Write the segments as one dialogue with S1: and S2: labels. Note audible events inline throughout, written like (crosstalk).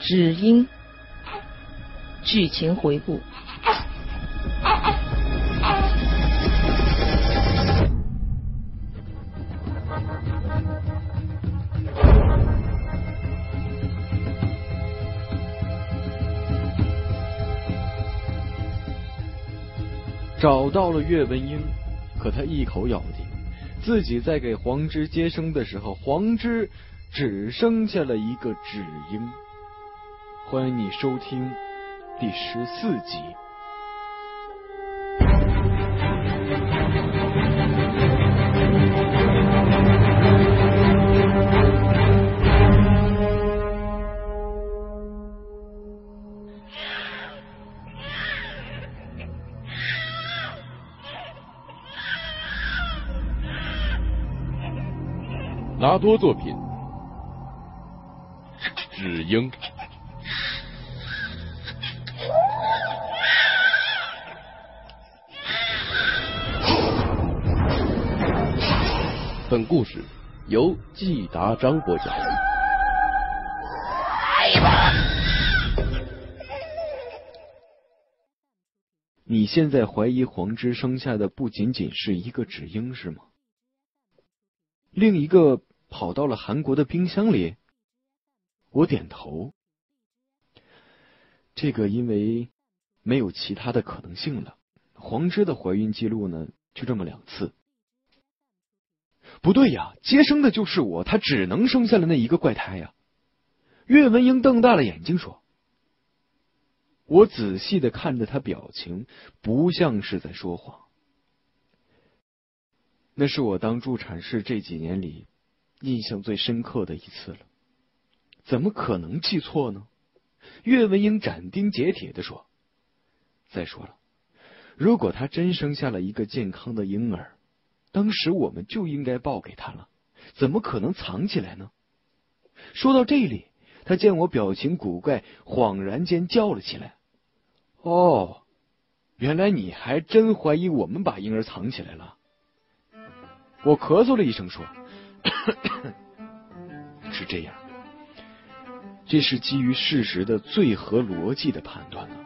S1: 只因剧情回顾。
S2: 找到了岳文英，可他一口咬定，自己在给黄之接生的时候，黄之只生下了一个只婴。欢迎你收听第十四集。
S3: 拉多作品，只应。本故事由季达章播讲。
S2: 你现在怀疑黄之生下的不仅仅是一个只婴是吗？另一个跑到了韩国的冰箱里。我点头。这个因为没有其他的可能性了。黄芝的怀孕记录呢，就这么两次。不对呀，接生的就是我，她只能生下了那一个怪胎呀。岳文英瞪大了眼睛说：“我仔细的看着他表情，不像是在说谎。那是我当助产士这几年里印象最深刻的一次了。怎么可能记错呢？”岳文英斩钉截铁的说：“再说了，如果她真生下了一个健康的婴儿。”当时我们就应该报给他了，怎么可能藏起来呢？说到这里，他见我表情古怪，恍然间叫了起来：“哦，原来你还真怀疑我们把婴儿藏起来了。”我咳嗽了一声说：“ (coughs) 是这样，这是基于事实的最合逻辑的判断了。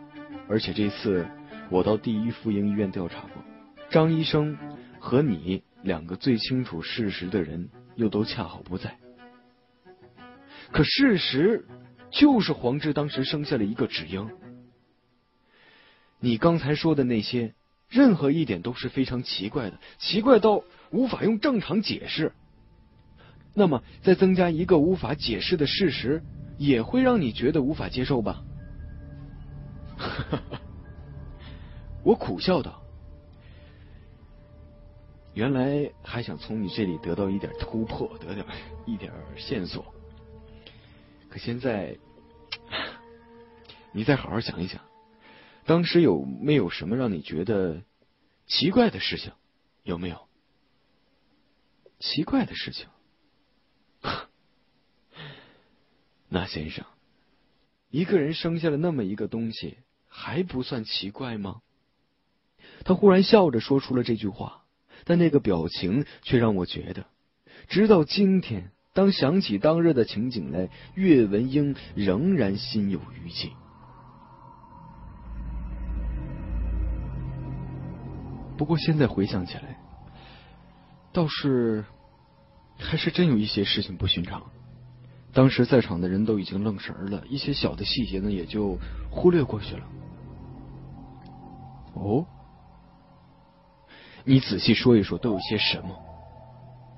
S2: 而且这次我到第一妇婴医院调查过，张医生。”和你两个最清楚事实的人，又都恰好不在。可事实就是黄志当时生下了一个只婴。你刚才说的那些，任何一点都是非常奇怪的，奇怪到无法用正常解释。那么，再增加一个无法解释的事实，也会让你觉得无法接受吧？(laughs) 我苦笑道。原来还想从你这里得到一点突破，得点一点线索。可现在，你再好好想一想，当时有没有什么让你觉得奇怪的事情？有没有奇怪的事情？(laughs) 那先生，一个人生下了那么一个东西，还不算奇怪吗？他忽然笑着说出了这句话。但那个表情却让我觉得，直到今天，当想起当日的情景来，岳文英仍然心有余悸。不过现在回想起来，倒是还是真有一些事情不寻常。当时在场的人都已经愣神了，一些小的细节呢也就忽略过去了。哦。你仔细说一说，都有些什么？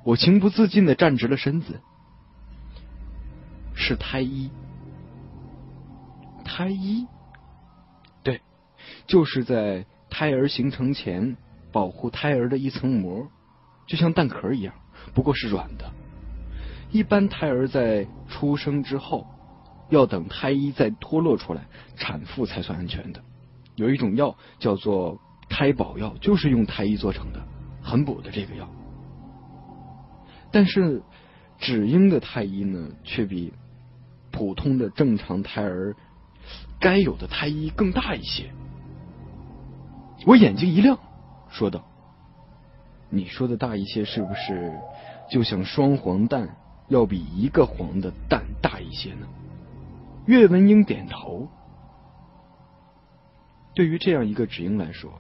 S2: 我情不自禁的站直了身子。是胎衣，胎衣，对，就是在胎儿形成前保护胎儿的一层膜，就像蛋壳一样，不过是软的。一般胎儿在出生之后，要等胎衣再脱落出来，产妇才算安全的。有一种药叫做。胎保药就是用胎衣做成的，很补的这个药。但是，只婴的胎衣呢，却比普通的正常胎儿该有的胎衣更大一些。我眼睛一亮，说道：“你说的大一些，是不是就像双黄蛋要比一个黄的蛋大一些呢？”岳文英点头。对于这样一个芷英来说，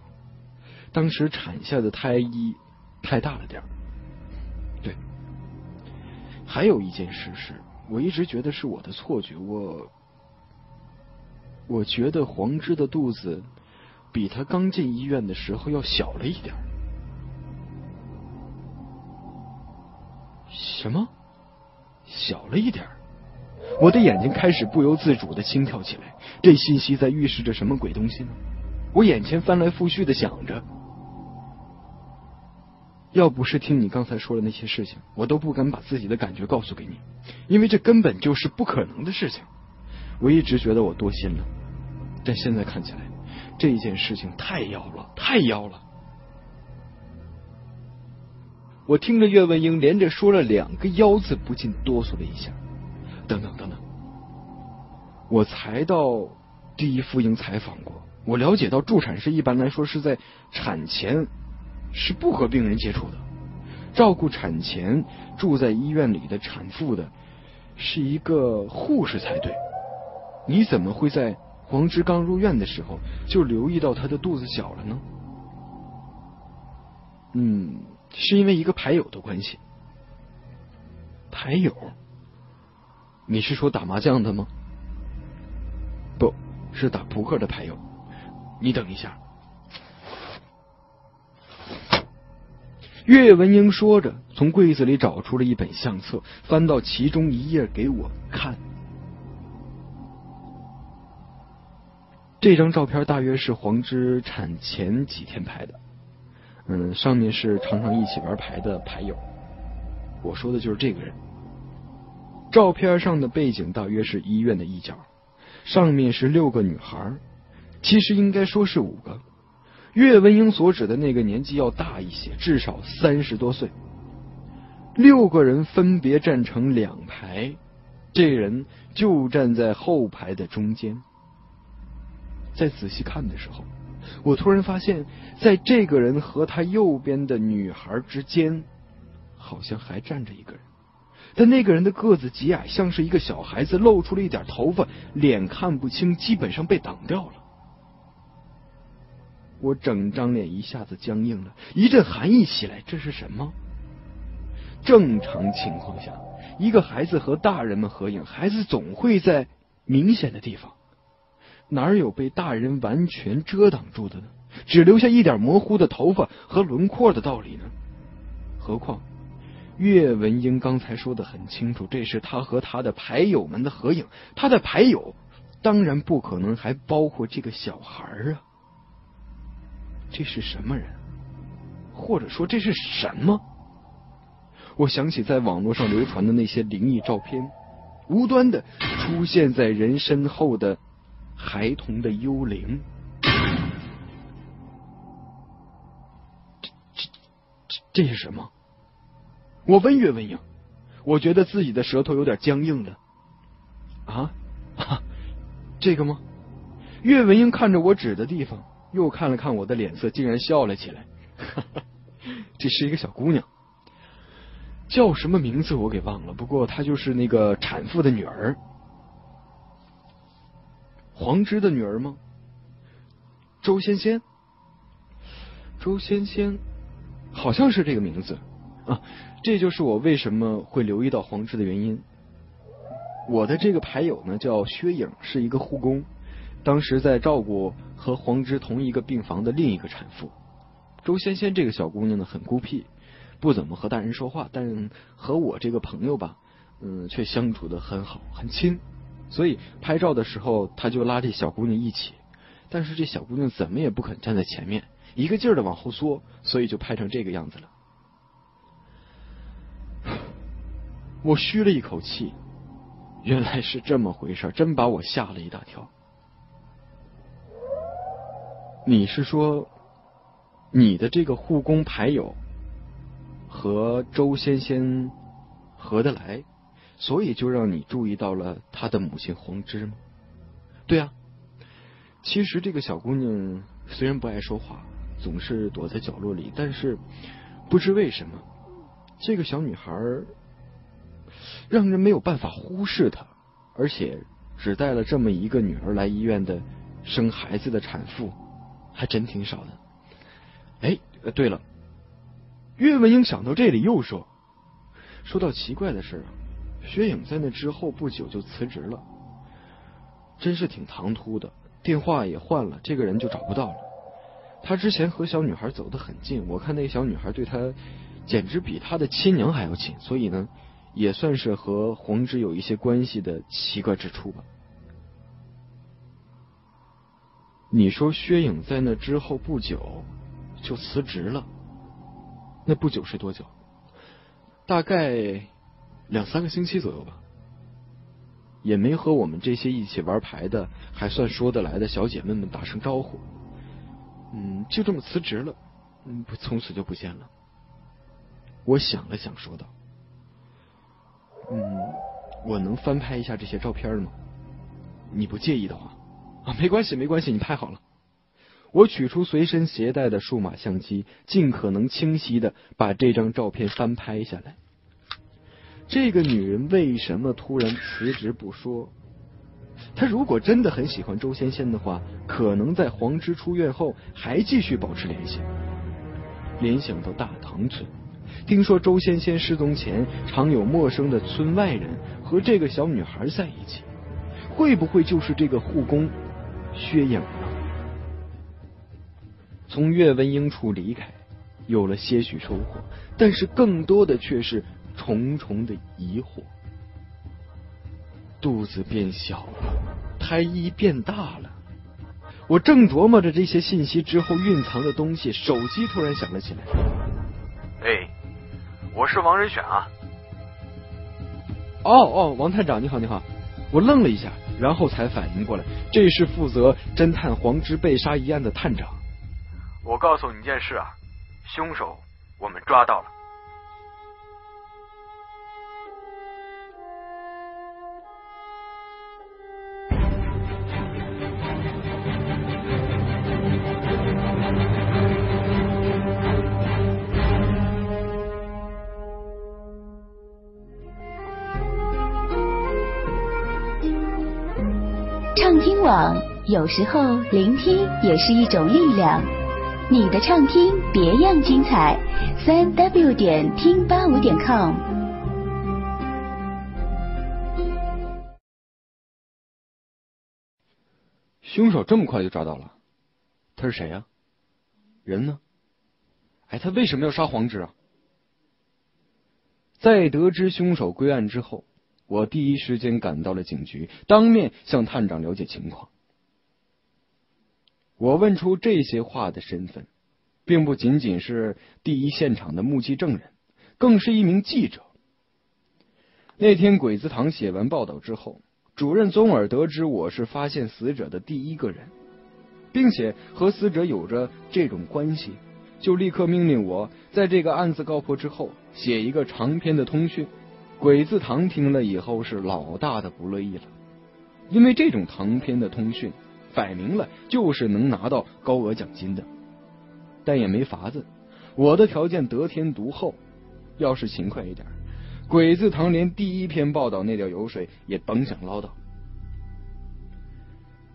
S2: 当时产下的胎衣太大了点对，还有一件事是，我一直觉得是我的错觉，我我觉得黄芝的肚子比她刚进医院的时候要小了一点什么？小了一点我的眼睛开始不由自主的轻跳起来，这信息在预示着什么鬼东西呢？我眼前翻来覆去的想着，要不是听你刚才说的那些事情，我都不敢把自己的感觉告诉给你，因为这根本就是不可能的事情。我一直觉得我多心了，但现在看起来，这件事情太妖了，太妖了。我听着岳文英连着说了两个“妖”字，不禁哆嗦了一下。等等等等，我才到第一妇婴采访过。我了解到，助产士一般来说是在产前是不和病人接触的，照顾产前住在医院里的产妇的是一个护士才对。你怎么会在黄芝刚入院的时候就留意到她的肚子小了呢？嗯，是因为一个牌友的关系。牌友？你是说打麻将的吗？不是打扑克的牌友。你等一下，岳文英说着，从柜子里找出了一本相册，翻到其中一页给我看。这张照片大约是黄之产前几天拍的，嗯，上面是常常一起玩牌的牌友。我说的就是这个人。照片上的背景大约是医院的一角，上面是六个女孩。其实应该说是五个，岳文英所指的那个年纪要大一些，至少三十多岁。六个人分别站成两排，这人就站在后排的中间。在仔细看的时候，我突然发现，在这个人和他右边的女孩之间，好像还站着一个人，但那个人的个子极矮，像是一个小孩子，露出了一点头发，脸看不清，基本上被挡掉了。我整张脸一下子僵硬了，一阵寒意袭来。这是什么？正常情况下，一个孩子和大人们合影，孩子总会在明显的地方，哪有被大人完全遮挡住的呢？只留下一点模糊的头发和轮廓的道理呢？何况岳文英刚才说的很清楚，这是他和他的牌友们的合影，他的牌友当然不可能还包括这个小孩啊。这是什么人？或者说这是什么？我想起在网络上流传的那些灵异照片，无端的出现在人身后的孩童的幽灵。这这这这是什么？我问岳文英，我觉得自己的舌头有点僵硬了。啊，这个吗？岳文英看着我指的地方。又看了看我的脸色，竟然笑了起来。(laughs) 这是一个小姑娘，叫什么名字我给忘了。不过她就是那个产妇的女儿，黄芝的女儿吗？周仙仙，周仙仙，好像是这个名字啊。这就是我为什么会留意到黄芝的原因。我的这个牌友呢，叫薛颖，是一个护工。当时在照顾和黄芝同一个病房的另一个产妇周仙仙，这个小姑娘呢很孤僻，不怎么和大人说话，但和我这个朋友吧，嗯，却相处的很好，很亲。所以拍照的时候，他就拉这小姑娘一起，但是这小姑娘怎么也不肯站在前面，一个劲儿的往后缩，所以就拍成这个样子了。(sighs) 我吁了一口气，原来是这么回事，真把我吓了一大跳。你是说，你的这个护工牌友和周仙仙合得来，所以就让你注意到了他的母亲黄芝吗？对啊，其实这个小姑娘虽然不爱说话，总是躲在角落里，但是不知为什么，这个小女孩让人没有办法忽视她，而且只带了这么一个女儿来医院的生孩子的产妇，还真挺少的。哎，对了，岳文英想到这里又说：“说到奇怪的事啊，薛颖在那之后不久就辞职了，真是挺唐突的。电话也换了，这个人就找不到了。他之前和小女孩走得很近，我看那小女孩对他简直比他的亲娘还要亲，所以呢，也算是和黄之有一些关系的奇怪之处吧。”你说薛颖在那之后不久就辞职了，那不久是多久？大概两三个星期左右吧。也没和我们这些一起玩牌的还算说得来的小姐妹们打声招呼，嗯，就这么辞职了，嗯，从此就不见了。我想了想，说道：“嗯，我能翻拍一下这些照片吗？你不介意的话。”啊，没关系，没关系，你拍好了。我取出随身携带的数码相机，尽可能清晰的把这张照片翻拍下来。这个女人为什么突然辞职不说？她如果真的很喜欢周仙仙的话，可能在黄之出院后还继续保持联系。联想到大唐村，听说周仙仙失踪前常有陌生的村外人和这个小女孩在一起，会不会就是这个护工？薛影呢？从岳文英处离开，有了些许收获，但是更多的却是重重的疑惑。肚子变小了，胎衣变大了。我正琢磨着这些信息之后蕴藏的东西，手机突然响了起来。
S4: 哎，我是王仁选啊。
S2: 哦哦，王探长，你好，你好。我愣了一下。然后才反应过来，这是负责侦探黄之被杀一案的探长。
S4: 我告诉你一件事啊，凶手我们抓到了。
S5: 有时候聆听也是一种力量。你的畅听别样精彩，三 w 点听八五点 com。
S2: 凶手这么快就抓到了，他是谁呀？人呢？哎，他为什么要杀黄之啊？在得知凶手归案之后。我第一时间赶到了警局，当面向探长了解情况。我问出这些话的身份，并不仅仅是第一现场的目击证人，更是一名记者。那天鬼子堂写完报道之后，主任宗尔得知我是发现死者的第一个人，并且和死者有着这种关系，就立刻命令我在这个案子告破之后，写一个长篇的通讯。鬼字堂听了以后是老大的不乐意了，因为这种长篇的通讯，摆明了就是能拿到高额奖金的。但也没法子，我的条件得天独厚，要是勤快一点，鬼字堂连第一篇报道那点油水也甭想捞到。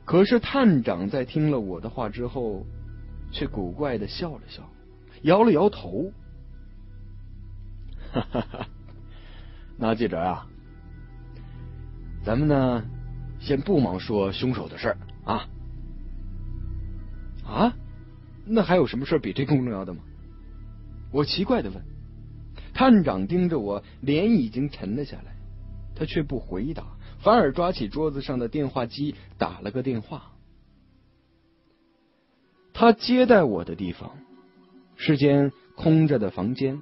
S2: 可是探长在听了我的话之后，却古怪的笑了笑，摇了摇头，(laughs) 哈哈哈。那记者啊，咱们呢，先不忙说凶手的事儿啊啊，那还有什么事比这更重要的吗？我奇怪的问。探长盯着我，脸已经沉了下来，他却不回答，反而抓起桌子上的电话机打了个电话。他接待我的地方是间空着的房间，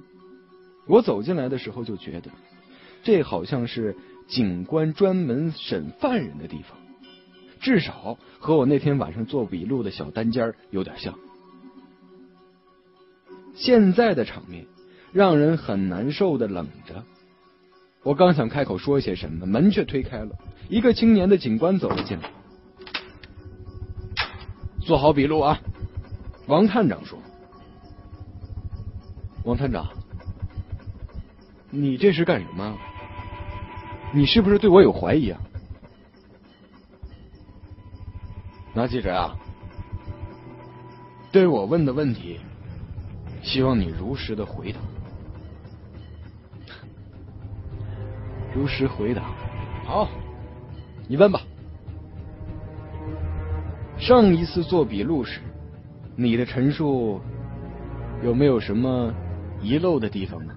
S2: 我走进来的时候就觉得。这好像是警官专门审犯人的地方，至少和我那天晚上做笔录的小单间有点像。现在的场面让人很难受的冷着。我刚想开口说些什么，门却推开了，一个青年的警官走了进来。做好笔录啊，王探长说。王探长，你这是干什么？你是不是对我有怀疑啊？那记者啊，对我问的问题，希望你如实的回答。如实回答。好，你问吧。上一次做笔录时，你的陈述有没有什么遗漏的地方呢？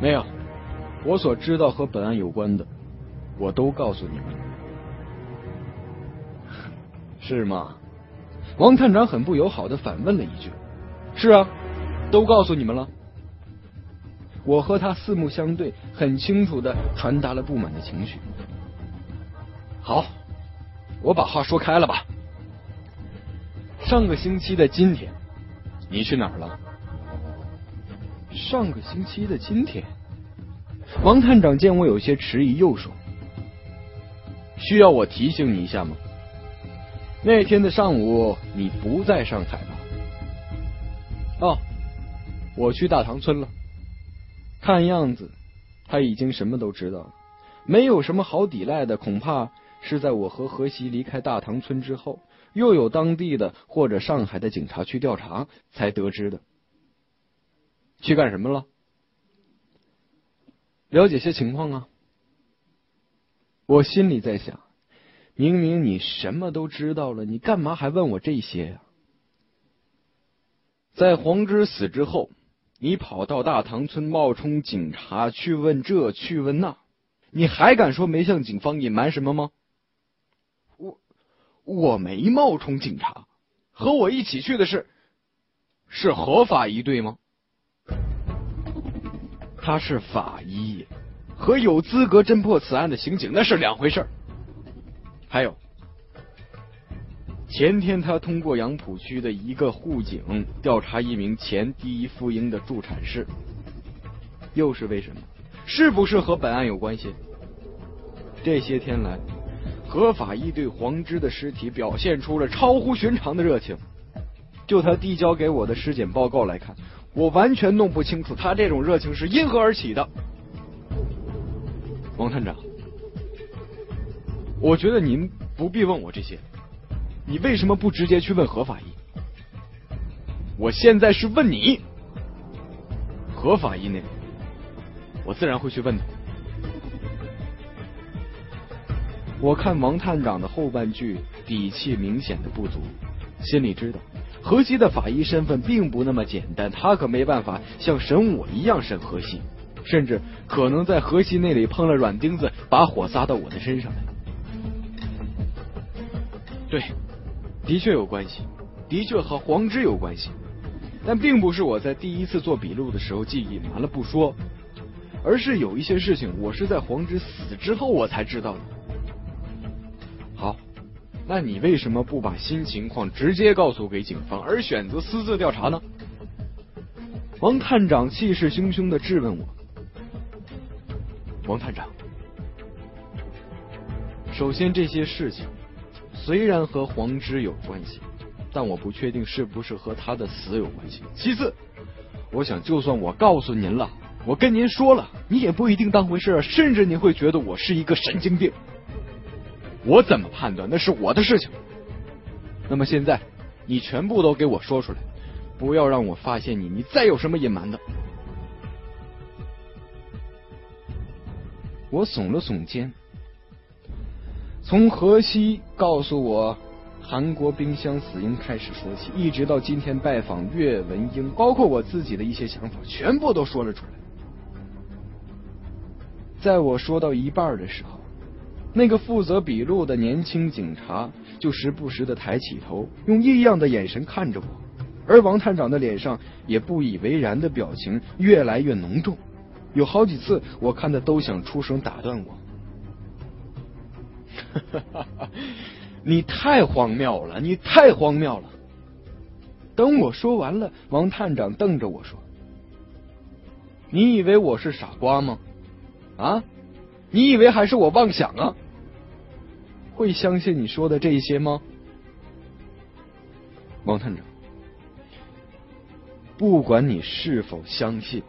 S2: 没有，我所知道和本案有关的，我都告诉你们了。是吗？王探长很不友好的反问了一句：“是啊，都告诉你们了。”我和他四目相对，很清楚的传达了不满的情绪。好，我把话说开了吧。上个星期的今天，你去哪儿了？上个星期的今天，王探长见我有些迟疑，又说：“需要我提醒你一下吗？那天的上午你不在上海吧？”哦，我去大塘村了。看样子他已经什么都知道了，没有什么好抵赖的，恐怕是在我和何西离开大塘村之后，又有当地的或者上海的警察去调查才得知的。去干什么了？了解些情况啊！我心里在想，明明你什么都知道了，你干嘛还问我这些呀？在黄之死之后。你跑到大塘村冒充警察去问这去问那，你还敢说没向警方隐瞒什么吗？我我没冒充警察，和我一起去的是是合法一对吗？他是法医，和有资格侦破此案的刑警那是两回事还有。前天，他通过杨浦区的一个户警调查一名前第一妇婴的助产士，又是为什么？是不是和本案有关系？这些天来，何法医对黄芝的尸体表现出了超乎寻常的热情。就他递交给我的尸检报告来看，我完全弄不清楚他这种热情是因何而起的。王探长，我觉得您不必问我这些。你为什么不直接去问何法医？我现在是问你，何法医那边，我自然会去问的。我看王探长的后半句底气明显的不足，心里知道何西的法医身份并不那么简单，他可没办法像审我一样审何西，甚至可能在何西那里碰了软钉子，把火撒到我的身上来。对。的确有关系，的确和黄之有关系，但并不是我在第一次做笔录的时候既隐瞒了不说，而是有一些事情我是在黄之死之后我才知道的。好，那你为什么不把新情况直接告诉给警方，而选择私自调查呢？王探长气势汹汹的质问我。王探长，首先这些事情。虽然和黄之有关系，但我不确定是不是和他的死有关系。其次，我想就算我告诉您了，我跟您说了，你也不一定当回事，甚至你会觉得我是一个神经病。我怎么判断那是我的事情？那么现在，你全部都给我说出来，不要让我发现你，你再有什么隐瞒的。我耸了耸肩。从河西告诉我韩国冰箱死因开始说起，一直到今天拜访岳文英，包括我自己的一些想法，全部都说了出来。在我说到一半的时候，那个负责笔录的年轻警察就时不时的抬起头，用异样的眼神看着我，而王探长的脸上也不以为然的表情越来越浓重，有好几次我看他都想出声打断我。哈哈哈哈你太荒谬了！你太荒谬了！等我说完了，王探长瞪着我说：“你以为我是傻瓜吗？啊？你以为还是我妄想啊？会相信你说的这些吗？”王探长，不管你是否相信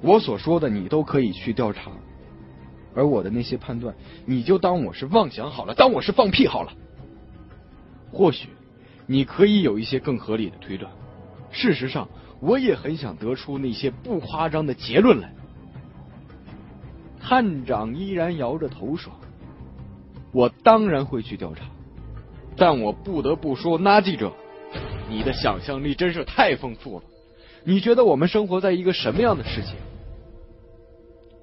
S2: 我所说的，你都可以去调查。而我的那些判断，你就当我是妄想好了，当我是放屁好了。或许你可以有一些更合理的推断。事实上，我也很想得出那些不夸张的结论来。探长依然摇着头说：“我当然会去调查，但我不得不说，那记者，你的想象力真是太丰富了。你觉得我们生活在一个什么样的世界？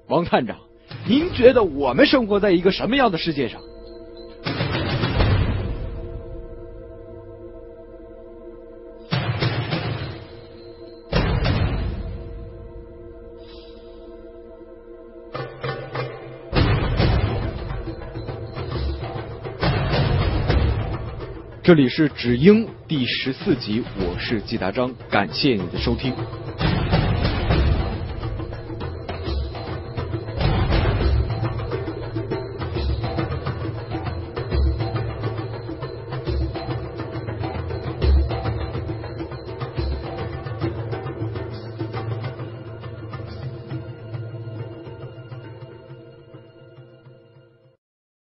S2: 王探长，您觉得我们生活在一个什么样的世界上？”这里是《只鹰》第十四集，我是季达章，感谢你的收听。